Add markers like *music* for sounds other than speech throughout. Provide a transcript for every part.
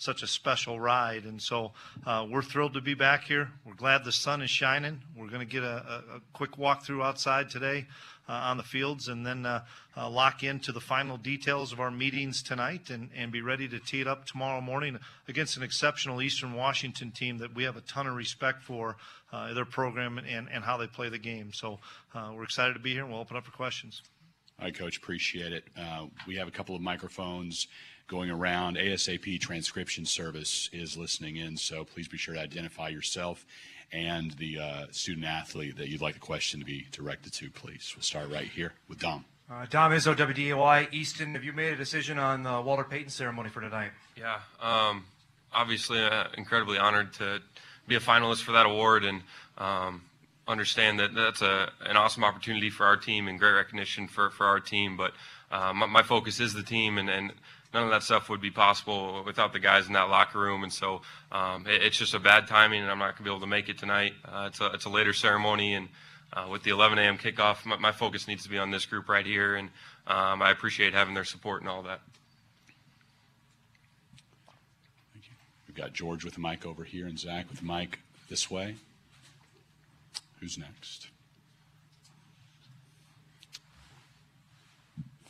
such a special ride. And so uh, we're thrilled to be back here. We're glad the sun is shining. We're going to get a, a, a quick walkthrough outside today uh, on the fields and then uh, uh, lock into the final details of our meetings tonight and, and be ready to tee it up tomorrow morning against an exceptional Eastern Washington team that we have a ton of respect for uh, their program and, and how they play the game. So uh, we're excited to be here and we'll open up for questions. All right, Coach, appreciate it. Uh, we have a couple of microphones going around. ASAP Transcription Service is listening in, so please be sure to identify yourself and the uh, student athlete that you'd like the question to be directed to, please. We'll start right here with Dom. Uh, Dom Izzo, WDAY, Easton. Have you made a decision on the Walter Payton ceremony for tonight? Yeah, um, obviously, uh, incredibly honored to be a finalist for that award and um, understand that that's a, an awesome opportunity for our team and great recognition for, for our team. But uh, my, my, focus is the team, and, and none of that stuff would be possible without the guys in that locker room. And so um, it, it's just a bad timing, and I'm not going to be able to make it tonight. Uh, it's, a, it's a later ceremony, and uh, with the 11 a.m. kickoff, my, my, focus needs to be on this group right here, and um, I appreciate having their support and all that. Thank you. We've got George with mic over here, and Zach with mic this way. Who's next?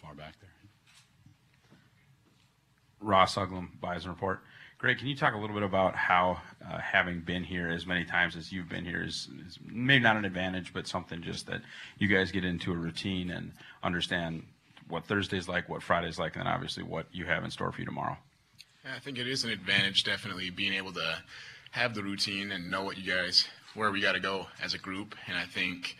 Far back there. Ross Uglum, Bison Report. Greg, can you talk a little bit about how uh, having been here as many times as you've been here is, is, maybe not an advantage, but something just that you guys get into a routine and understand what Thursday's like, what Friday's like, and then obviously what you have in store for you tomorrow? Yeah, I think it is an advantage, definitely being able to have the routine and know what you guys, where we got to go as a group. And I think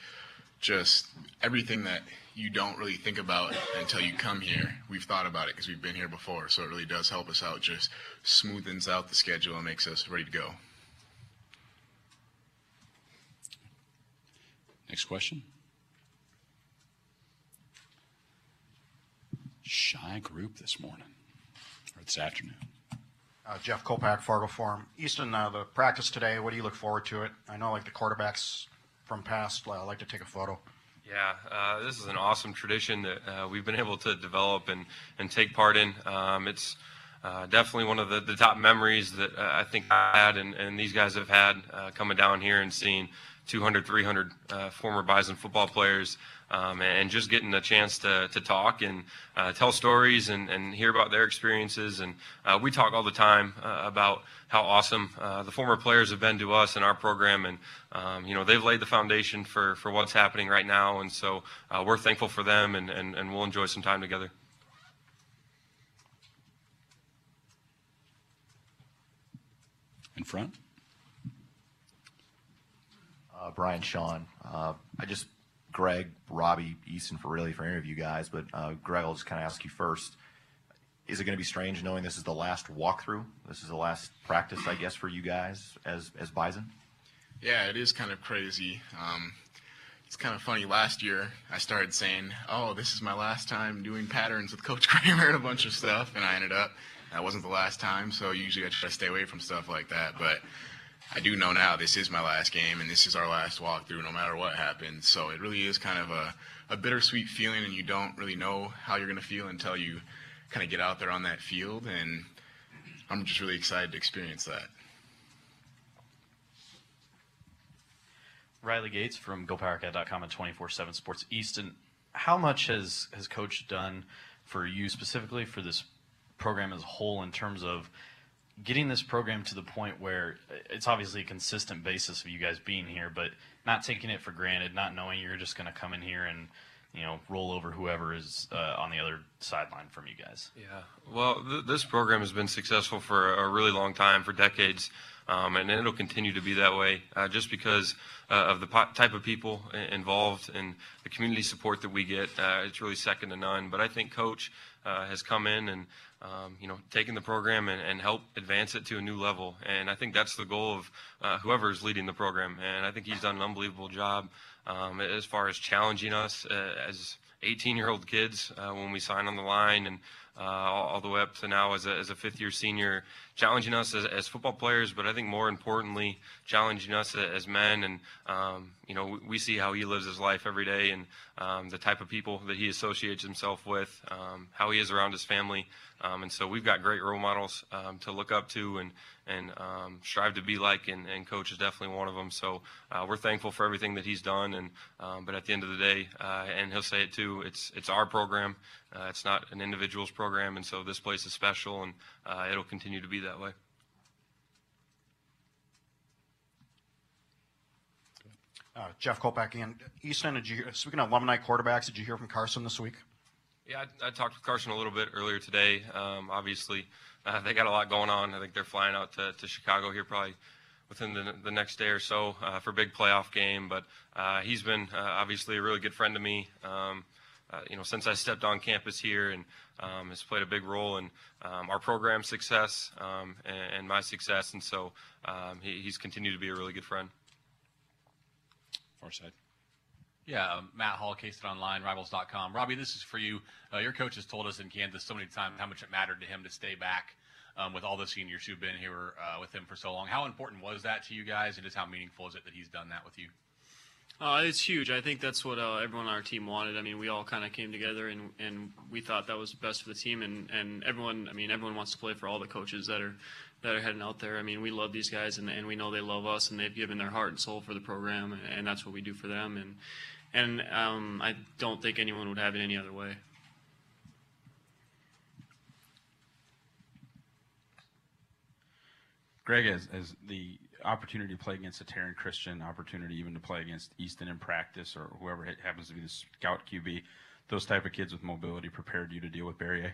just everything that you don't really think about until you come here. We've thought about it because we've been here before, so it really does help us out. Just smoothens out the schedule and makes us ready to go. Next question. Shy group this morning or this afternoon. Uh, Jeff Kolpack, Fargo Forum. Easton, uh, the practice today, what do you look forward to it? I know like the quarterbacks from past uh, I like to take a photo. Yeah, uh, this is an awesome tradition that uh, we've been able to develop and, and take part in. Um, it's uh, definitely one of the, the top memories that uh, I think I had and, and these guys have had uh, coming down here and seeing 200, 300 uh, former Bison football players um, and just getting a chance to, to talk and uh, tell stories and, and hear about their experiences. And uh, we talk all the time uh, about how awesome uh, the former players have been to us in our program. And, um, you know, they've laid the foundation for, for what's happening right now. And so uh, we're thankful for them and, and, and we'll enjoy some time together. In front. Uh, Brian Sean. Uh, I just Greg, Robbie, Easton for really for any of you guys, but uh, Greg, I'll just kind of ask you first. Is it going to be strange knowing this is the last walkthrough? This is the last practice, I guess, for you guys as as Bison. Yeah, it is kind of crazy. Um, it's kind of funny. Last year, I started saying, "Oh, this is my last time doing patterns with Coach *laughs* Kramer and a bunch of stuff," and I ended up that wasn't the last time. So usually I try to stay away from stuff like that, but I do know now this is my last game and this is our last walkthrough no matter what happens. So it really is kind of a, a bittersweet feeling and you don't really know how you're going to feel until you kind of get out there on that field. And I'm just really excited to experience that. Riley Gates from GoPowerCat.com and 24/7 Sports Easton. How much has has Coach done for you specifically for this program as a whole in terms of getting this program to the point where it's obviously a consistent basis of you guys being here, but not taking it for granted, not knowing you're just going to come in here and you know roll over whoever is uh, on the other sideline from you guys. Yeah, well, th- this program has been successful for a really long time, for decades, um, and it'll continue to be that way, uh, just because uh, of the type of people involved and the community support that we get. Uh, it's really second to none. But I think Coach uh, has come in and um, you know, taking the program and, and, help advance it to a new level. And I think that's the goal of uh, whoever is leading the program. And I think he's done an unbelievable job um, as far as challenging us uh, as 18 year old kids uh, when we sign on the line and uh, all, all the way up to now as a, as a fifth year senior, challenging us as, as football players, but I think more importantly, challenging us as men. And, um, you know, we, we see how he lives his life every day and um, the type of people that he associates himself with, um, how he is around his family. Um, and so we've got great role models um, to look up to and, and um, strive to be like, and, and coach is definitely one of them. So uh, we're thankful for everything that he's done. And but at the end of the day, uh, and he'll say it too, it's it's our program. Uh, it's not an individual's program, and so this place is special, and uh, it'll continue to be that way. Uh, Jeff Kolpack again. Easton, did you, speaking of alumni quarterbacks, did you hear from Carson this week? Yeah, I, I talked with Carson a little bit earlier today. Um, obviously, uh, they got a lot going on. I think they're flying out to, to Chicago here probably within the, the next day or so uh, for a big playoff game. But uh, he's been uh, obviously a really good friend to me. Um, uh, you know, since I stepped on campus here, and um, has played a big role in um, our program success um, and, and my success. And so um, he, he's continued to be a really good friend. Far side. Yeah, um, Matt Hall, K-State Online, Rivals.com. Robbie, this is for you. Uh, your coach has told us in Kansas so many times how much it mattered to him to stay back um, with all the seniors who've been here uh, with him for so long. How important was that to you guys, and just how meaningful is it that he's done that with you? Uh, it's huge. I think that's what uh, everyone on our team wanted. I mean, we all kind of came together and, and we thought that was best for the team. And, and everyone, I mean, everyone wants to play for all the coaches that are that are heading out there. I mean, we love these guys and, and we know they love us and they've given their heart and soul for the program, and, and that's what we do for them. And and um, I don't think anyone would have it any other way. Greg, as, as the opportunity to play against a Taryn Christion, opportunity even to play against Easton in practice or whoever happens to be the scout QB, those type of kids with mobility prepared you to deal with Barriere?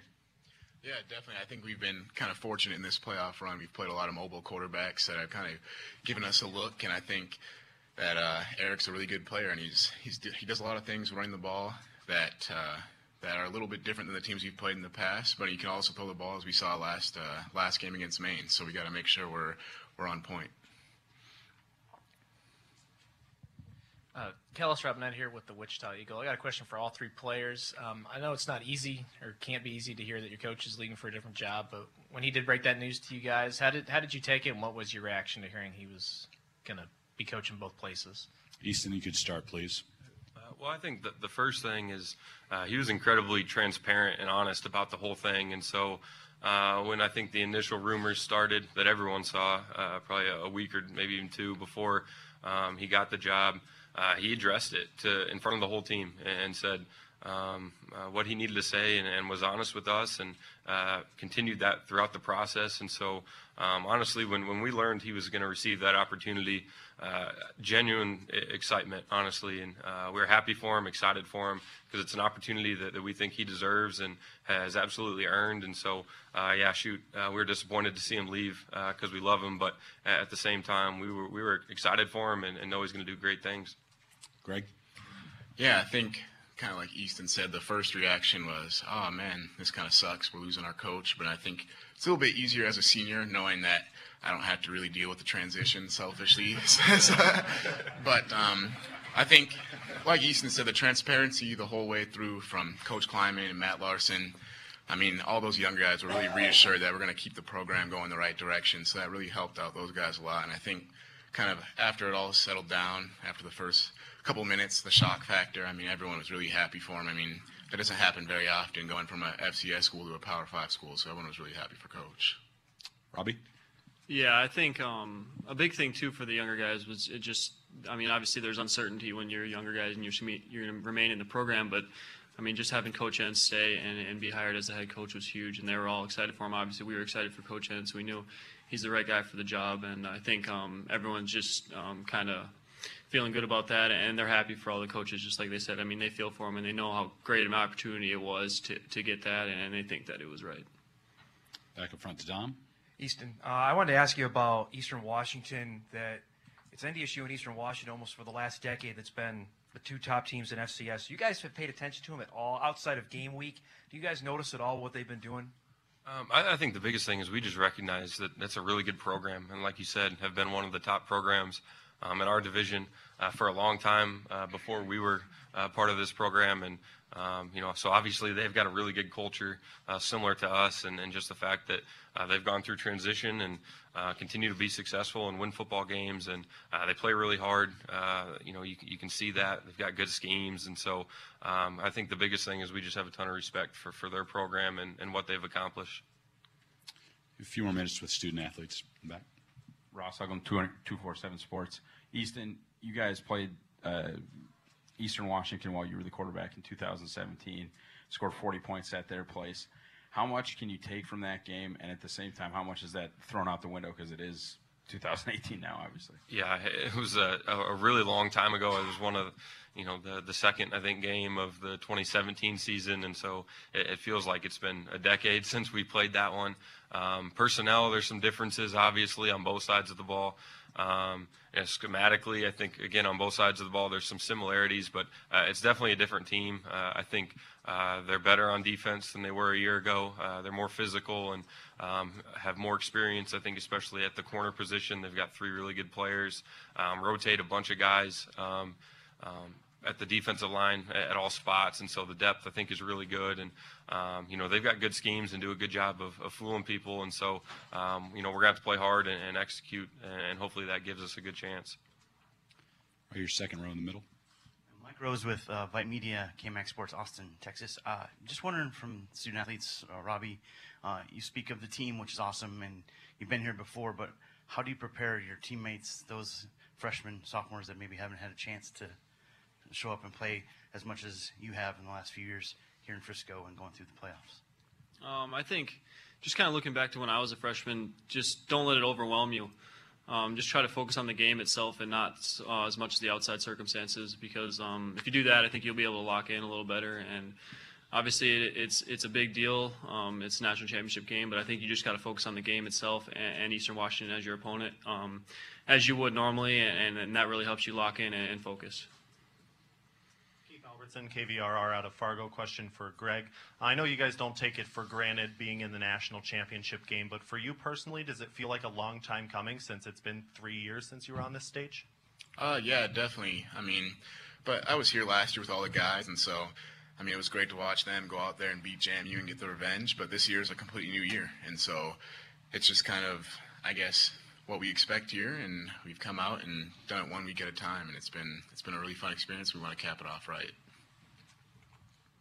Yeah, definitely. I think we've been kind of fortunate in this playoff run. We've played a lot of mobile quarterbacks that have kind of given us a look, and I think that uh, Eric's a really good player, and he's he's he does a lot of things running the ball that uh, that are a little bit different than the teams we've played in the past. But he can also throw the ball, as we saw last uh, last game against Maine. So we got to make sure we're we're on point. Uh, Kellis Robinett here with the Wichita Eagle. I got a question for all three players. Um, I know it's not easy or can't be easy to hear that your coach is leaving for a different job, but when he did break that news to you guys, how did how did you take it, and what was your reaction to hearing he was going to be coaching both places? Easton, you could start, please. Uh, well, I think that the first thing is uh, he was incredibly transparent and honest about the whole thing. And so uh, when I think the initial rumors started that everyone saw, uh, probably a week or maybe even two before um, he got the job, uh, he addressed it to in front of the whole team and said um, uh, what he needed to say and, and was honest with us and uh, continued that throughout the process. And so, um, honestly, when, when we learned he was going to receive that opportunity, uh, genuine excitement, honestly, and uh, we're happy for him, excited for him, because it's an opportunity that, that we think he deserves and has absolutely earned. And so, uh, yeah, shoot, we were disappointed to see him leave because we love him, but at the same time, we were we were excited for him and, and know he's going to do great things. Greg? Yeah, I think kind of like Easton said, the first reaction was, "Oh man, this kind of sucks. We're losing our coach." But I think it's a little bit easier as a senior knowing that I don't have to really deal with the transition selfishly. *laughs* but um, I think, like Easton said, the transparency the whole way through from Coach Klieman and Matt Larsen. I mean, all those young guys were really reassured that we're going to keep the program going the right direction. So that really helped out those guys a lot. And I think, kind of after it all settled down, after the first couple minutes, the shock factor. I mean, everyone was really happy for him. I mean, that doesn't happen very often, going from a FCS school to a Power Five school. So everyone was really happy for Coach. Robbie? Yeah, I think um, a big thing too for the younger guys was it just. I mean, obviously there's uncertainty when you're younger guys and you're you're going to remain in the program, but I mean, just having Coach Entz stay and, and be hired as the head coach was huge, and they were all excited for him. Obviously, we were excited for Coach Entz, so we knew he's the right guy for the job, and I think um, everyone's just um, kind of feeling good about that, and they're happy for all the coaches, just like they said. I mean, they feel for them, and they know how great an opportunity it was to, to get that, and they think that it was right. Back up front to Dom. Easton, uh, I wanted to ask you about Eastern Washington. That it's NDSU and Eastern Washington almost for the last decade. That's been the two top teams in FCS. You guys have paid attention to them at all outside of game week. Do you guys notice at all what they've been doing? Um, I, I think the biggest thing is we just recognize that that's a really good program, and like you said, have been one of the top programs um, in our division uh, for a long time uh, before we were uh, part of this program. And, um, you know, so obviously they've got a really good culture uh, similar to us. And, and just the fact that uh, they've gone through transition and continue to be successful and win football games. And they play really hard. You know, you, you can see that. They've got good schemes. And so um, I think the biggest thing is we just have a ton of respect for, for their program and, and what they've accomplished. A few more minutes with student athletes back. Ross Uglum, 247 Sports. Easton, you guys played uh, Eastern Washington while you were the quarterback in 2017, scored 40 points at their place. How much can you take from that game, and at the same time, how much is that thrown out the window because it is 2018 now, obviously? Yeah, it was a, a really long time ago. It was one of, you know, the the second I think game of the 2017 season, and so it, it feels like it's been a decade since we played that one. Um, personnel, there's some differences obviously on both sides of the ball. Um, schematically, I think again on both sides of the ball, there's some similarities, but uh, it's definitely a different team. Uh, I think uh, they're better on defense than they were a year ago. Uh, they're more physical and um, have more experience. I think, especially at the corner position, they've got three really good players. Um, rotate a bunch of guys. Um, um, at the defensive line at all spots, and so the depth I think is really good. And um, you know they've got good schemes and do a good job of, of fooling people. And so um, you know we're gonna have to play hard and, and, execute, and hopefully that gives us a good chance. Right here, second row in the middle. Mike Rose with uh, Vite Media, KMAX Sports, Austin, Texas. Uh, just wondering from student athletes, uh, Robbie, uh, you speak of the team, which is awesome, and you've been here before, but how do you prepare your teammates, those freshmen, sophomores that maybe haven't had a chance to show up and play as much as you have in the last few years here in Frisco and going through the playoffs? Um, I think just kind of looking back to when I was a freshman, just don't let it overwhelm you. Um, just try to focus on the game itself and not uh, as much as the outside circumstances because um, if you do that, I think you'll be able to lock in a little better. And obviously, it, it's it's a big deal. Um, it's a national championship game, but I think you just got to focus on the game itself and, and Eastern Washington as your opponent, um, as you would normally, and, and, that really helps you lock in and, and focus. Robertson, KVRR out of Fargo. Question for Greg. I know you guys don't take it for granted being in the national championship game, but for you personally, does it feel like a long time coming since it's been three years since you were on this stage? Uh, yeah, definitely. I mean, but I was here last year with all the guys, and so, I mean, it was great to watch them go out there and beat JMU and get the revenge. But this year is a completely new year, and so it's just kind of, I guess, what we expect here, and we've come out and done it one week at a time, and it's been it's been a really fun experience. We want to cap it off right.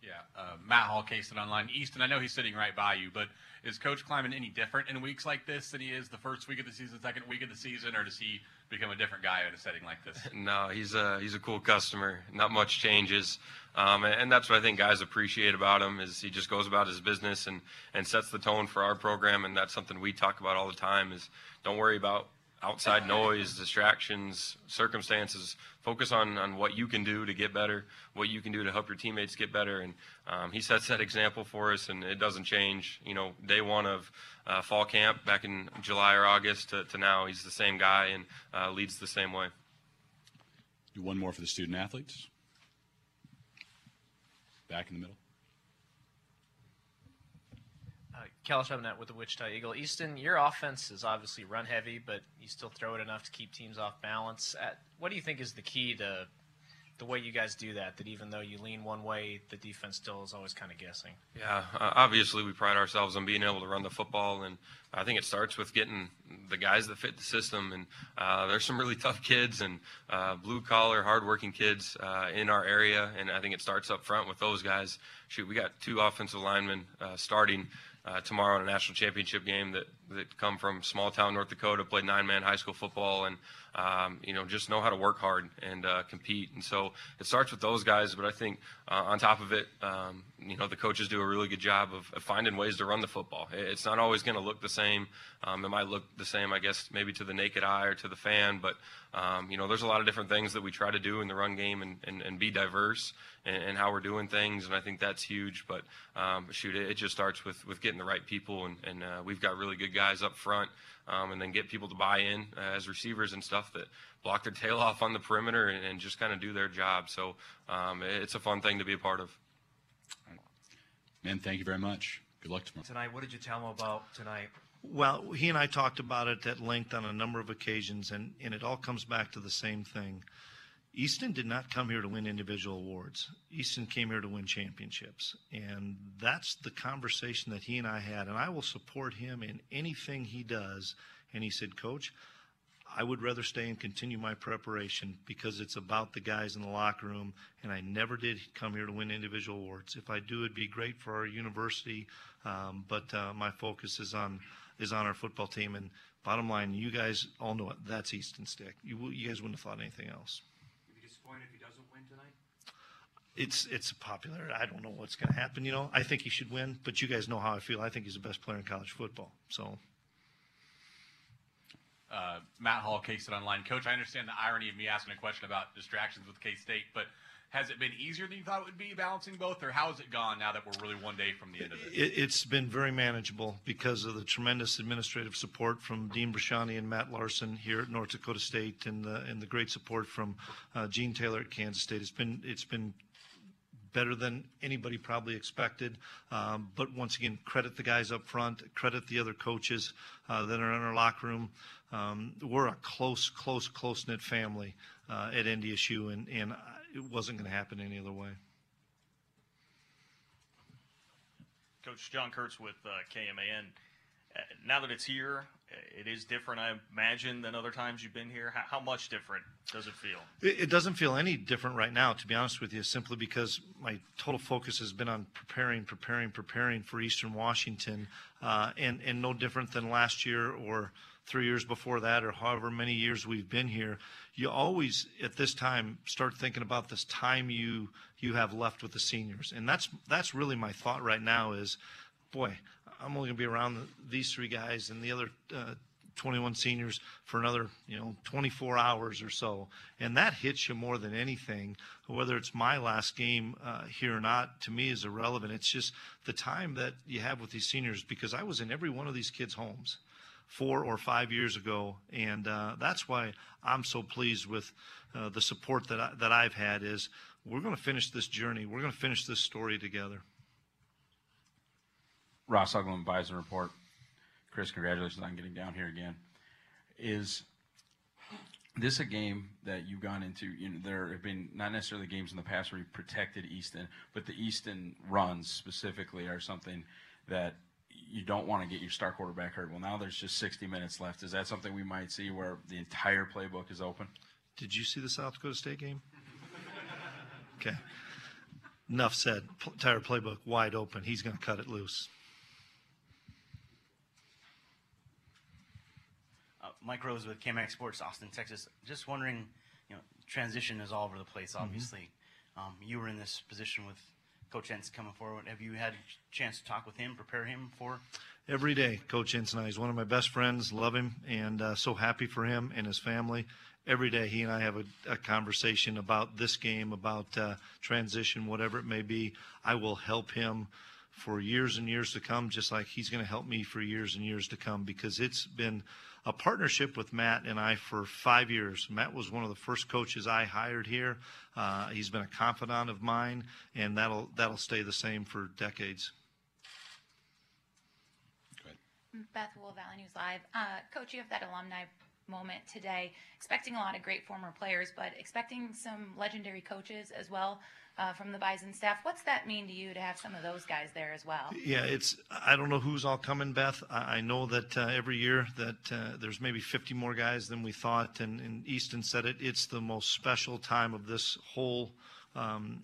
Yeah, uh, Matt Hall, K-State Online. Easton, I know he's sitting right by you, but is Coach Klieman any different in weeks like this than he is the first week of the season, second week of the season, or does he become a different guy in a setting like this? *laughs* No, he's a he's a cool customer. Not much changes, um, and, and, that's what I think guys appreciate about him is he just goes about his business and and sets the tone for our program, and that's something we talk about all the time. Is don't worry about outside noise, distractions, circumstances. Focus on, on what you can do to get better, what you can do to help your teammates get better. And um, he sets that example for us, and it doesn't change. You know, day one of uh, fall camp back in July or August to, to now, he's the same guy and uh, leads the same way. Do one more for the student athletes. Back in the middle. Robinett with the Wichita Eagle. Easton, your offense is obviously run heavy, but you still throw it enough to keep teams off balance. At, what do you think is the key to the way you guys do that? That even though you lean one way, the defense still is always kind of guessing. Yeah, uh, obviously we pride ourselves on being able to run the football, and I think it starts with getting the guys that fit the system. And uh, there's some really tough kids and uh, blue collar, hardworking kids uh, in our area, and I think it starts up front with those guys. Shoot, we got two offensive linemen uh, starting uh, tomorrow in a national championship game that, that come from small town North Dakota, played nine man high school football, and um, you know just know how to work hard and uh, compete. And so it starts with those guys, but I think uh, on top of it, um, you know the coaches do a really good job of, finding ways to run the football. It's not always going to look the same. Um, it might look the same, I guess, maybe to the naked eye or to the fan, but um, you know there's a lot of different things that we try to do in the run game and, and, and be diverse and, and, how we're doing things, and I think that's huge. But um, shoot, it, it, just starts with with getting the right people, and, and uh, we've got really good guys up front, um, and then get people to buy in uh, as receivers and stuff that block their tail off on the perimeter and, and just kind of do their job. So um, it's a fun thing to be a part of. Man, thank you very much. Good luck tomorrow. Tonight, what did you tell him about tonight? Well, he and I talked about it at length on a number of occasions, and, and it all comes back to the same thing. Easton did not come here to win individual awards. Easton came here to win championships. And that's the conversation that he and I had. And I will support him in anything he does. And he said, Coach, I would rather stay and continue my preparation because it's about the guys in the locker room. And I never did come here to win individual awards. If I do, it'd be great for our university. Um, but uh, my focus is on is on our football team. And bottom line, you guys all know it. That's Easton Stick. You you guys wouldn't have thought anything else. Disappointed if he doesn't win tonight? It's it's popular. I don't know what's going to happen. You know, I think he should win, but you guys know how I feel. I think he's the best player in college football. So Uh, Matt Hall, K State Online. Coach, I understand the irony of me asking a question about distractions with K State, but has it been easier than you thought it would be balancing both, or how has it gone now that we're really one day from the end of it? it, it's been very manageable because of the tremendous administrative support from Dean Bresciani and Matt Larsen here at North Dakota State, and the and the great support from uh, Gene Taylor at Kansas State. It's been it's been better than anybody probably expected. Um, but once again, credit the guys up front, credit the other coaches uh, that are in our locker room. Um, we're a close, close, close knit family uh, at NDSU, and, and it wasn't going to happen any other way. Coach John Kurtz with uh, KMAN. Uh, now that it's here, uh, it is different, I imagine, than other times you've been here. How, how much different does it feel? It, it doesn't feel any different right now, to be honest with you, simply because my total focus has been on preparing, preparing, preparing for Eastern Washington, uh, and and no different than last year or three years before that, or however many years we've been here. You always at this time start thinking about this time you you have left with the seniors, and that's that's really my thought right now. Is boy, I'm only going to be around these three guys and the other uh, 21 seniors for another, you know, 24 hours or so. And that hits you more than anything. Whether it's my last game uh, here or not, to me is irrelevant. It's just the time that you have with these seniors because I was in every one of these kids' homes four or five years ago, and uh, that's why I'm so pleased with uh, the support that I, that I've had. Is we're going to finish this journey. We're going to finish this story together. Ross Uglum, Bison Report. Chris, congratulations on getting down here again. Is this a game that you've gone into? You know, there have been not necessarily games in the past where you protected Easton, but the Easton runs specifically are something that you don't want to get your star quarterback hurt. Well, now there's just 60 minutes left. Is that something we might see where the entire playbook is open? Did you see the South Dakota State game? Okay. Enough said. P- Entire playbook wide open. He's going to cut it loose. Uh, Mike Rose with KMAX Sports, Austin, Texas. Just wondering, you know, transition is all over the place. Obviously, um, you were in this position with Coach Entz coming forward. Have you had a chance to talk with him, prepare him for? Every day, Coach Entz and I, he's one of my best friends, love him, and uh, so happy for him and his family. Every day, he and I have a, a conversation about this game, about uh, transition, whatever it may be. I will help him for years and years to come, just like he's going to help me for years and years to come, because it's been a partnership with Matt and I for five years. Matt was one of the first coaches I hired here. Uh, he's been a confidant of mine, and that'll that'll stay the same for decades. Beth Wool, Valley News Live. Uh, Coach, you have that alumni moment today. Expecting a lot of great former players, but expecting some legendary coaches as well uh, from the Bison staff. What's that mean to you to have some of those guys there as well? Yeah, it's. I don't know who's all coming, Beth. I, I know that uh, every year that uh, there's maybe 50 more guys than we thought, and, and Easton said it. It's the most special time of this whole um,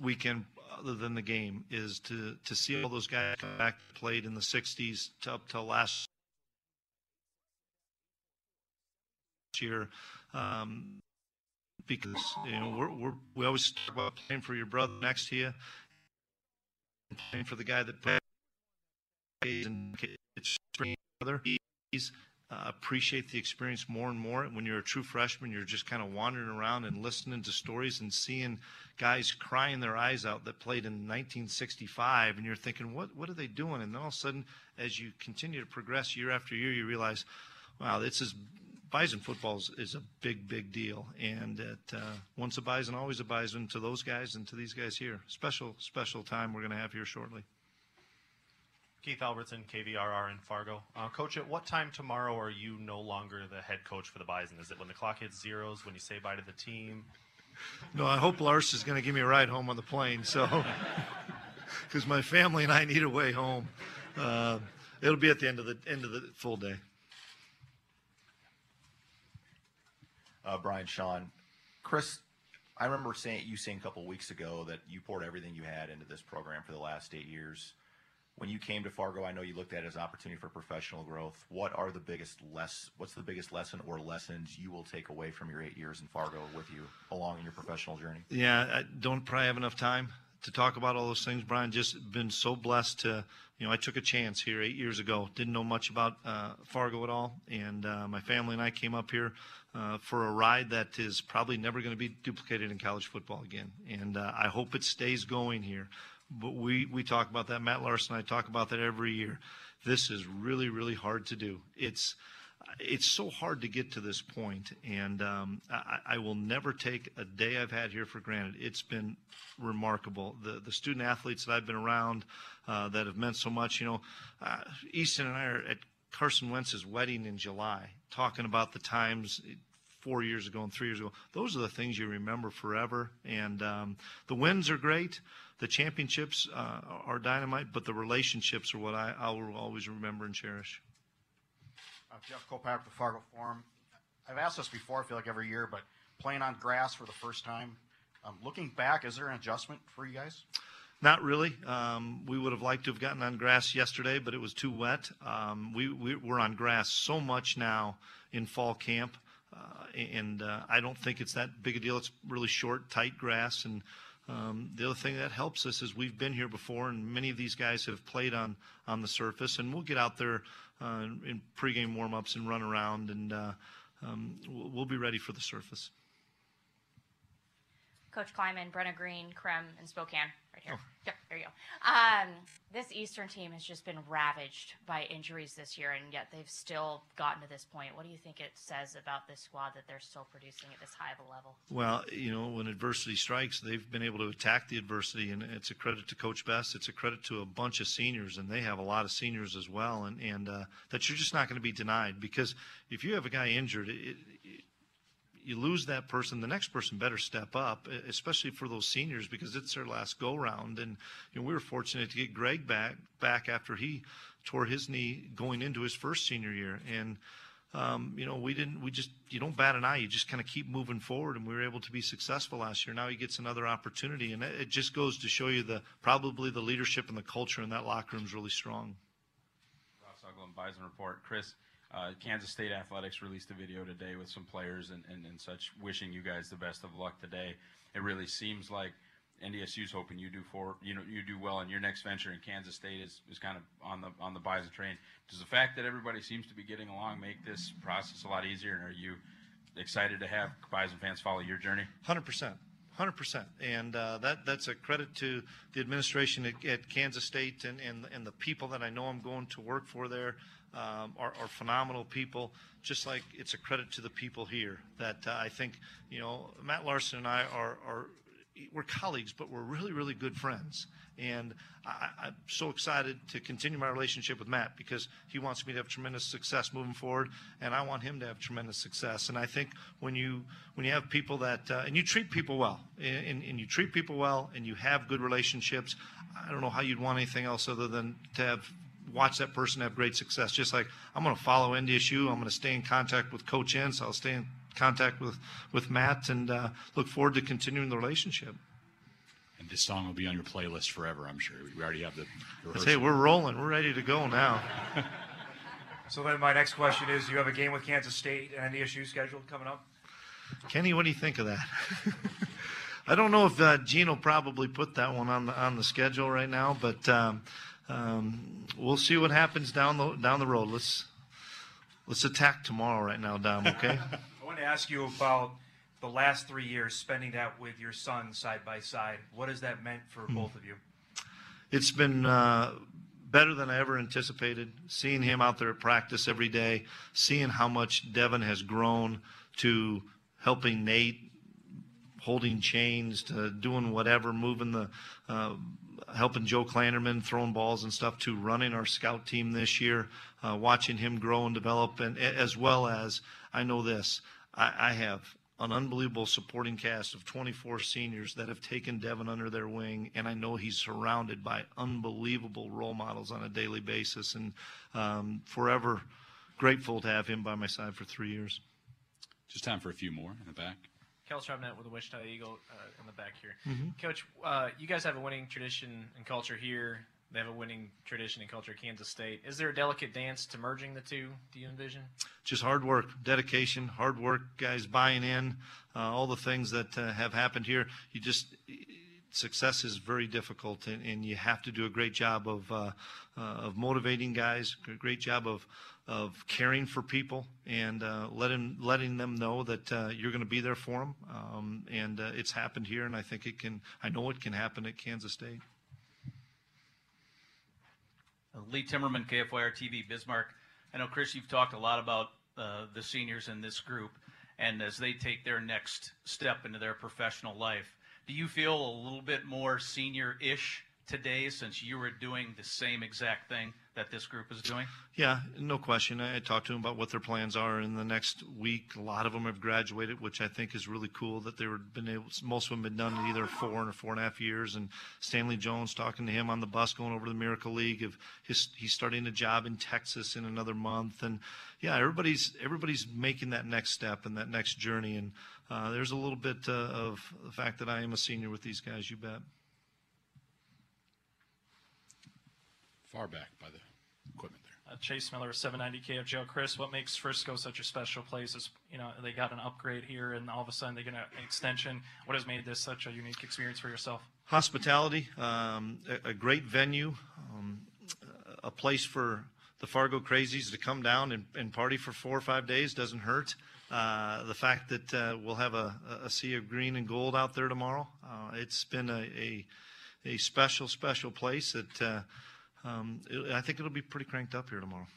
weekend, other than the game, is to to see all those guys come back played in the 60s to up till last year. Um, because you know we're, we're we always talk about playing for your brother next to you, playing for the guy that plays and it's brother. He's uh, appreciate the experience more and more. When you're a true freshman, you're just kind of wandering around and listening to stories and seeing guys crying their eyes out that played in 1965, and you're thinking, what what are they doing? And then all of a sudden, as you continue to progress year after year, you realize, wow, this is Bison football is, is a big, big deal, and it, uh, once a Bison, always a Bison to those guys and to these guys here. Special, special time we're going to have here shortly. Keith Albertson, KVRR in Fargo. Uh, coach, at what time tomorrow are you no longer the head coach for the Bison? Is it when the clock hits zeros, when you say bye to the team? No, I hope Lars is going to give me a ride home on the plane. So, *laughs* because my family and I need a way home, uh, it'll be at the end of the end of the full day. Uh, Brian, Sean, Chris, I remember saying you saying a couple weeks ago that you poured everything you had into this program for the last eight years. When you came to Fargo, I know you looked at it as opportunity for professional growth. What are the biggest less? What's the biggest lesson or lessons you will take away from your eight years in Fargo with you along in your professional journey? Yeah, I don't probably have enough time to talk about all those things. Brian, just been so blessed to, you know, I took a chance here eight years ago. Didn't know much about uh, Fargo at all, and uh, my family and I came up here uh, for a ride that is probably never going to be duplicated in college football again. And uh, I hope it stays going here. But we we talk about that. Matt Larsen and I talk about that every year. This is really really hard to do. It's it's so hard to get to this point, and um, I, I will never take a day I've had here for granted. It's been remarkable. The the student athletes that I've been around uh, that have meant so much. You know, uh, Easton and I are at Carson Wentz's wedding in July, talking about the times four years ago and three years ago. Those are the things you remember forever. And um, the wins are great. The championships uh, are dynamite, but the relationships are what I, I will always remember and cherish. Jeff Kolpack, the Fargo Forum. I've asked this before, I feel like every year, but playing on grass for the first time, um, looking back, is there an adjustment for you guys? Not really. Um, we would have liked to have gotten on grass yesterday, but it was too wet. Um, we, we, we're on grass so much now in fall camp, uh, and uh, I don't think it's that big a deal. It's really short, tight grass, and um, the other thing that helps us is we've been here before, and many of these guys have played on on the surface, and we'll get out there in pregame warmups and run around, and uh, um, we'll be ready for the surface. Coach Klieman, Brenna Green, KREM, and Spokane, right here. Yep, there you go. Um, this Eastern team has just been ravaged by injuries this year, and yet they've still gotten to this point. What do you think it says about this squad that they're still producing at this high of a level? Well, you know, when adversity strikes, they've been able to attack the adversity, and it's a credit to Coach Best. It's a credit to a bunch of seniors, and they have a lot of seniors as well, and and uh, that you're just not going to be denied because if you have a guy injured, it, it, you lose that person, the next person better step up, especially for those seniors because it's their last go round. And you know, we were fortunate to get Greg back back after he tore his knee going into his first senior year. And um, you know, we didn't, we just, you don't bat an eye. You just kind of keep moving forward, and we were able to be successful last year. Now he gets another opportunity, and it, it just goes to show you the probably the leadership and the culture in that locker room is really strong. Ross Uglum, Bison Report. Chris, uh, Kansas State Athletics released a video today with some players and, and, and such, wishing you guys the best of luck today. It really seems like NDSU's hoping you do for you know you do well in your next venture, and Kansas State is, is kind of on the on the Bison train. Does the fact that everybody seems to be getting along make this process a lot easier? And are you excited to have Bison fans follow your journey? Hundred percent. Hundred percent, and uh, that that's a credit to the administration at, at Kansas State and, and and the people that I know I'm going to work for there um, are, are phenomenal people. Just like it's a credit to the people here that uh, I think you know Matt Larsen and I are are we're colleagues, but we're really, really good friends. And I, I'm so excited to continue my relationship with Matt because he wants me to have tremendous success moving forward, and I want him to have tremendous success. And I think when you when you have people that uh, and you treat people well, and, and you treat people well, and you have good relationships, I don't know how you'd want anything else other than to have watch that person have great success. Just like I'm going to follow NDSU, I'm going to stay in contact with Coach Entz, I'll stay in contact with with Matt, and uh, look forward to continuing the relationship. And this song will be on your playlist forever, I'm sure. We already have the I rehearsal. say we're rolling, we're ready to go now. *laughs* So then my next question is, you have a game with Kansas State and NDSU scheduled coming up? Kenny, what do you think of that? *laughs* I don't know if uh, will probably put that one on the on the schedule right now, but um, um, we'll see what happens down the down the road. Let's let's attack tomorrow right now, Dom. *laughs* Okay. I want to ask you about the last three years, spending that with your son side by side. What has that meant for Hmm. both of you? It's been uh, better than I ever anticipated. Seeing him out there at practice every day, seeing how much Devin has grown to helping Nate, holding chains, to doing whatever, moving the uh, helping Joe Klanderman throwing balls and stuff to running our scout team this year, uh, watching him grow and develop, and as well as I know this, I, I have an unbelievable supporting cast of 24 seniors that have taken Devin under their wing, and I know he's surrounded by unbelievable role models on a daily basis, and um, forever grateful to have him by my side for three years. Just time for a few more in the back. Kellis Robinett with the Wichita Eagle uh, in the back here. Mhm. Coach, uh, you guys have a winning tradition and culture here. They have a winning tradition and culture at Kansas State. Is there a delicate dance to merging the two? Do you envision? just hard work, dedication, hard work, guys buying in, uh, all the things that uh, have happened here. You just success is very difficult, and, and you have to do a great job of uh, uh, of motivating guys, a great job of of caring for people, and uh, letting letting them know that uh, you're going to be there for them. Um, and uh, it's happened here, and I think it can. I know it can happen at Kansas State. Lee Timmerman, KFYR TV, Bismarck. I know, Chris, you've talked a lot about uh, the seniors in this group, and as they take their next step into their professional life, do you feel a little bit more senior-ish today since you were doing the same exact thing that this group is doing? Yeah, no question. I I talked to them about what their plans are in the next week. A lot of them have graduated, which I think is really cool that they were been able. Most of them been done either four or four and a half years. And Stanley Jones talking to him on the bus going over to the Miracle League. Of his, he's starting a job in Texas in another month. And yeah, everybody's everybody's making that next step and that next journey. And uh, there's a little bit uh, of the fact that I am a senior with these guys. You bet. Far back by the equipment there. Uh, Chase Miller, 790 KFGO. Chris, what makes Frisco such a special place is, you know, they got an upgrade here and all of a sudden they get an extension. What has made this such a unique experience for yourself? hospitality, um, a, a great venue, um, a place for the Fargo Crazies to come down and, and party for four or five days doesn't hurt. Uh, the fact that uh, we'll have a, a sea of green and gold out there tomorrow, uh, it's been a, a, a special, special place that uh, um, it, I think it'll be pretty cranked up here tomorrow.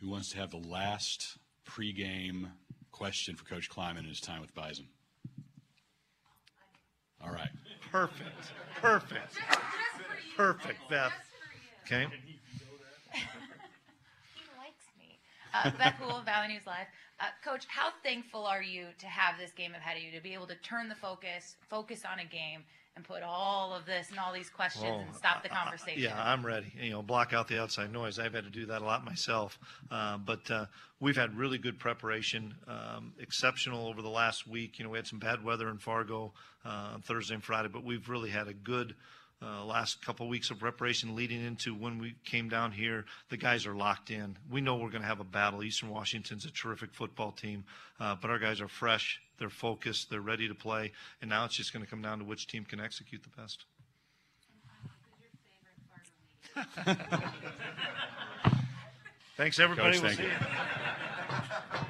Who wants to have the last pregame question for Coach Klieman in his time with Bison? All right. Perfect. Perfect. Perfect, Beth. Okay. Uh, Beth Hool, *laughs* Valley News Live. Uh, Coach, how thankful are you to have this game ahead of you, to be able to turn the focus, focus on a game, and put all of this and all these questions Oh, and stop the I- I- conversation? Yeah, I'm ready. You know, block out the outside noise. I've had to do that a lot myself. Uh, but uh, we've had really good preparation, um, exceptional over the last week. You know, we had some bad weather in Fargo uh, on Thursday and Friday, but we've really had a good uh, last couple weeks of preparation leading into when we came down here. The guys are locked in. We know we're going to have a battle. Eastern Washington's a terrific football team, uh, but our guys are fresh. They're focused. They're ready to play. And now it's just going to come down to which team can execute the best. Thanks, everybody. Coach, We'll thank see you. you.